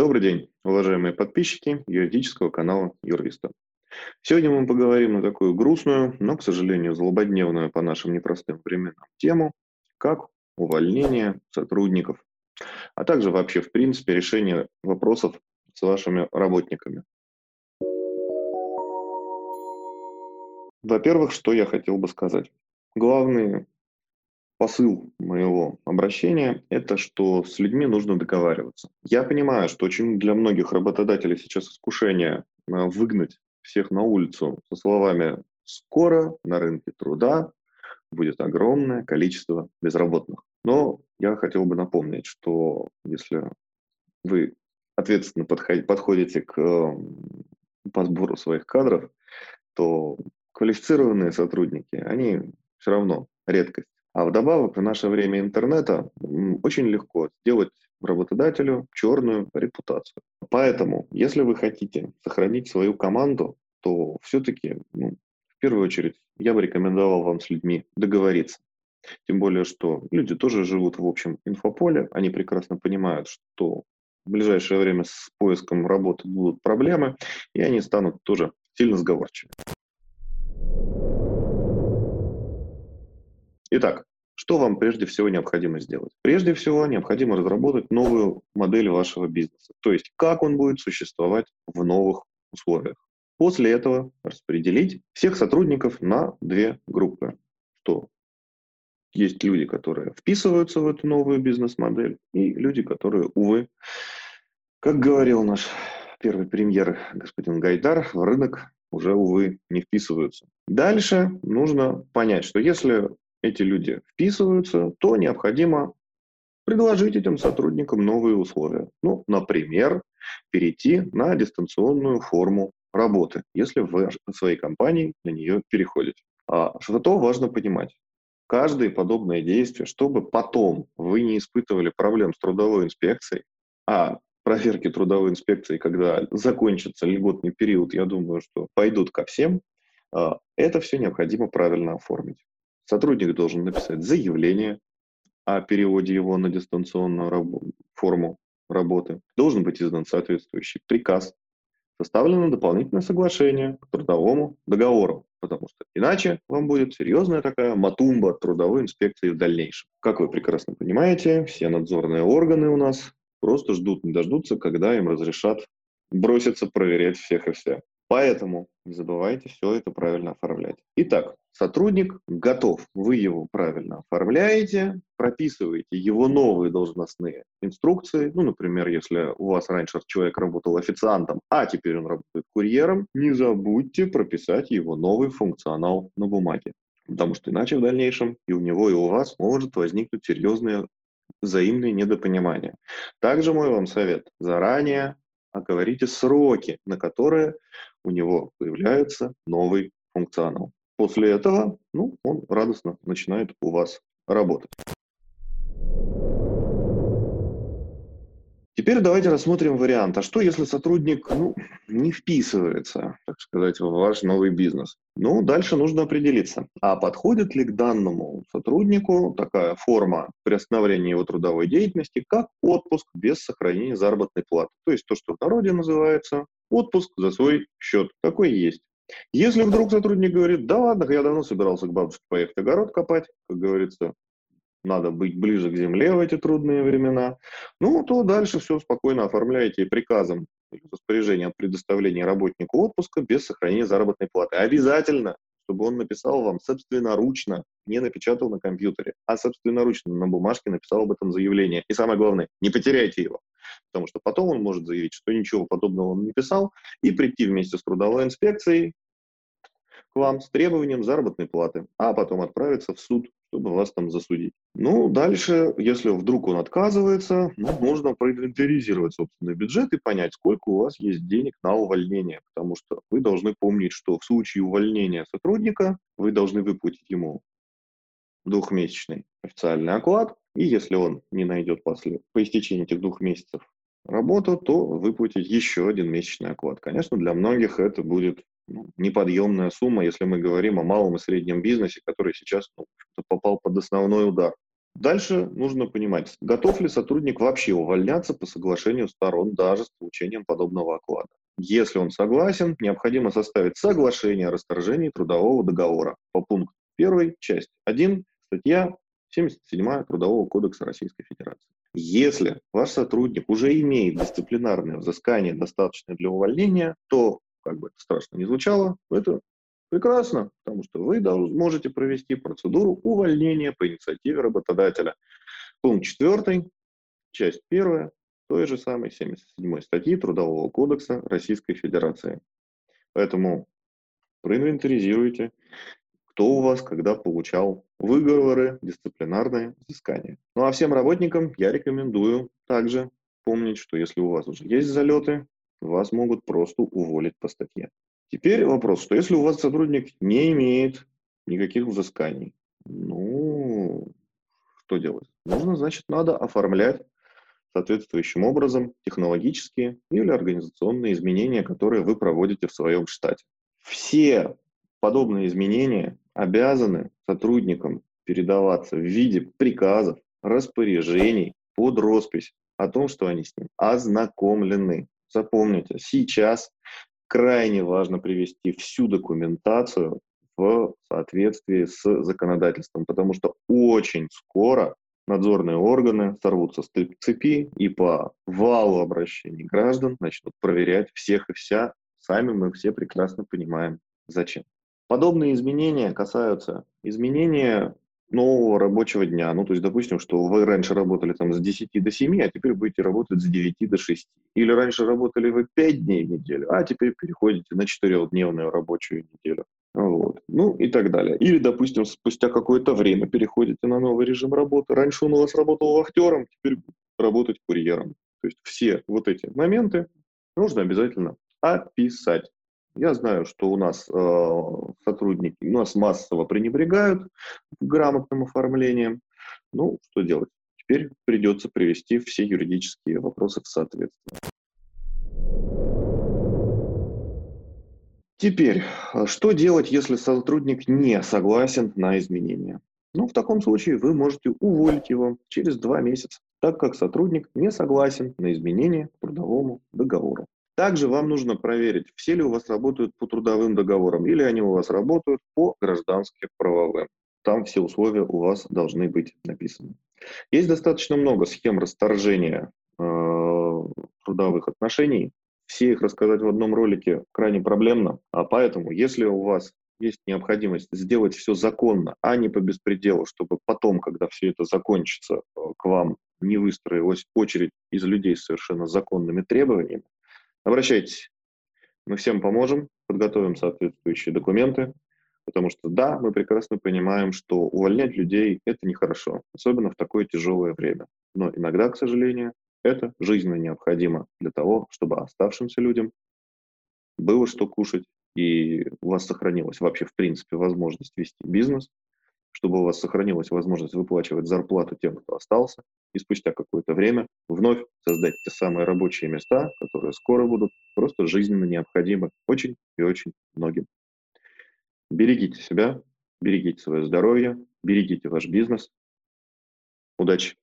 Добрый день, уважаемые подписчики юридического канала Юрвиста. Сегодня мы поговорим на такую грустную, но, к сожалению, злободневную по нашим непростым временам тему, как увольнение сотрудников, а также вообще, в принципе, решение вопросов с вашими работниками. Во-первых, что я хотел бы сказать. Главный посыл моего обращения – это что с людьми нужно договариваться. Я понимаю, что очень для многих работодателей сейчас искушение э, выгнать всех на улицу со словами «скоро на рынке труда будет огромное количество безработных». Но я хотел бы напомнить, что если вы ответственно подходите к подбору своих кадров, то квалифицированные сотрудники, они все равно редкость. А вдобавок, в наше время интернета очень легко сделать работодателю черную репутацию. Поэтому, если вы хотите сохранить свою команду, то все-таки, ну, в первую очередь, я бы рекомендовал вам с людьми договориться. Тем более, что люди тоже живут в общем инфополе, они прекрасно понимают, что в ближайшее время с поиском работы будут проблемы, и они станут тоже сильно сговорчивы. Итак, что вам прежде всего необходимо сделать? Прежде всего необходимо разработать новую модель вашего бизнеса, то есть как он будет существовать в новых условиях. После этого распределить всех сотрудников на две группы, что есть люди, которые вписываются в эту новую бизнес-модель, и люди, которые, увы, как говорил наш первый премьер господин Гайдар, в рынок уже, увы, не вписываются. Дальше нужно понять, что если эти люди вписываются, то необходимо предложить этим сотрудникам новые условия. Ну, например, перейти на дистанционную форму работы, если вы в своей компании на нее переходите. А что важно понимать. Каждое подобное действие, чтобы потом вы не испытывали проблем с трудовой инспекцией, а проверки трудовой инспекции, когда закончится льготный период, я думаю, что пойдут ко всем, а, это все необходимо правильно оформить. Сотрудник должен написать заявление о переводе его на дистанционную раб- форму работы. Должен быть издан соответствующий приказ. Составлено дополнительное соглашение к трудовому договору, потому что иначе вам будет серьезная такая матумба трудовой инспекции в дальнейшем. Как вы прекрасно понимаете, все надзорные органы у нас просто ждут, не дождутся, когда им разрешат броситься проверять всех и вся. Поэтому не забывайте все это правильно оформлять. Итак, сотрудник готов, вы его правильно оформляете, прописываете его новые должностные инструкции. Ну, например, если у вас раньше человек работал официантом, а теперь он работает курьером, не забудьте прописать его новый функционал на бумаге. Потому что иначе в дальнейшем и у него, и у вас может возникнуть серьезные взаимные недопонимания. Также мой вам совет – заранее оговорите сроки, на которые у него появляется новый функционал. После этого ну, он радостно начинает у вас работать. Теперь давайте рассмотрим вариант. А что, если сотрудник ну, не вписывается, так сказать, в ваш новый бизнес? Ну, дальше нужно определиться, а подходит ли к данному сотруднику такая форма приостановления его трудовой деятельности, как отпуск без сохранения заработной платы. То есть то, что в народе называется отпуск за свой счет. Такой есть. Если вдруг сотрудник говорит, да ладно, я давно собирался к бабушке поехать огород копать, как говорится, надо быть ближе к земле в эти трудные времена, ну, то дальше все спокойно оформляете приказом или распоряжением о предоставлении работнику отпуска без сохранения заработной платы. Обязательно, чтобы он написал вам собственноручно, не напечатал на компьютере, а собственноручно на бумажке написал об этом заявление. И самое главное, не потеряйте его, потому что потом он может заявить, что ничего подобного он не писал, и прийти вместе с трудовой инспекцией к вам с требованием заработной платы, а потом отправиться в суд чтобы вас там засудить. Ну, дальше, если вдруг он отказывается, ну, можно проинвентаризировать собственный бюджет и понять, сколько у вас есть денег на увольнение, потому что вы должны помнить, что в случае увольнения сотрудника вы должны выплатить ему двухмесячный официальный оклад, и если он не найдет после, по истечении этих двух месяцев работу, то выплатить еще один месячный оклад. Конечно, для многих это будет неподъемная сумма, если мы говорим о малом и среднем бизнесе, который сейчас ну, попал под основной удар. Дальше нужно понимать, готов ли сотрудник вообще увольняться по соглашению сторон даже с получением подобного оклада. Если он согласен, необходимо составить соглашение о расторжении трудового договора по пункту 1, часть 1, статья 77 Трудового кодекса Российской Федерации. Если ваш сотрудник уже имеет дисциплинарное взыскание, достаточное для увольнения, то, как бы это страшно не звучало, это прекрасно, потому что вы можете провести процедуру увольнения по инициативе работодателя. Пункт 4, часть 1 той же самой 77 статьи Трудового кодекса Российской Федерации. Поэтому проинвентаризируйте, кто у вас когда получал выговоры, дисциплинарные взыскания. Ну а всем работникам я рекомендую также помнить, что если у вас уже есть залеты, вас могут просто уволить по статье. Теперь вопрос, что если у вас сотрудник не имеет никаких взысканий, ну, что делать? Нужно, значит, надо оформлять соответствующим образом технологические или организационные изменения, которые вы проводите в своем штате. Все подобные изменения обязаны сотрудникам передаваться в виде приказов, распоряжений под роспись о том, что они с ним ознакомлены. Запомните, сейчас крайне важно привести всю документацию в соответствии с законодательством, потому что очень скоро надзорные органы сорвутся с цепи и по валу обращений граждан начнут проверять всех и вся. Сами мы все прекрасно понимаем, зачем. Подобные изменения касаются изменения нового рабочего дня. Ну, то есть, допустим, что вы раньше работали там с 10 до 7, а теперь будете работать с 9 до 6. Или раньше работали вы 5 дней в неделю, а теперь переходите на 4-дневную рабочую неделю. Вот. Ну и так далее. Или, допустим, спустя какое-то время переходите на новый режим работы. Раньше он у вас работал вахтером, теперь работать курьером. То есть все вот эти моменты нужно обязательно описать. Я знаю, что у нас э, сотрудники, у нас массово пренебрегают грамотным оформлением. Ну, что делать? Теперь придется привести все юридические вопросы в соответствие. Теперь, а что делать, если сотрудник не согласен на изменения? Ну, в таком случае вы можете уволить его через два месяца, так как сотрудник не согласен на изменения к трудовому договору. Также вам нужно проверить, все ли у вас работают по трудовым договорам, или они у вас работают по гражданским правовым. Там все условия у вас должны быть написаны. Есть достаточно много схем расторжения э, трудовых отношений. Все их рассказать в одном ролике крайне проблемно, а поэтому, если у вас есть необходимость сделать все законно, а не по беспределу, чтобы потом, когда все это закончится, э, к вам не выстроилась очередь из людей с совершенно законными требованиями, Обращайтесь. Мы всем поможем, подготовим соответствующие документы, потому что да, мы прекрасно понимаем, что увольнять людей – это нехорошо, особенно в такое тяжелое время. Но иногда, к сожалению, это жизненно необходимо для того, чтобы оставшимся людям было что кушать, и у вас сохранилась вообще, в принципе, возможность вести бизнес, чтобы у вас сохранилась возможность выплачивать зарплату тем, кто остался, и спустя какое-то время вновь создать те самые рабочие места, которые скоро будут просто жизненно необходимы очень и очень многим. Берегите себя, берегите свое здоровье, берегите ваш бизнес. Удачи!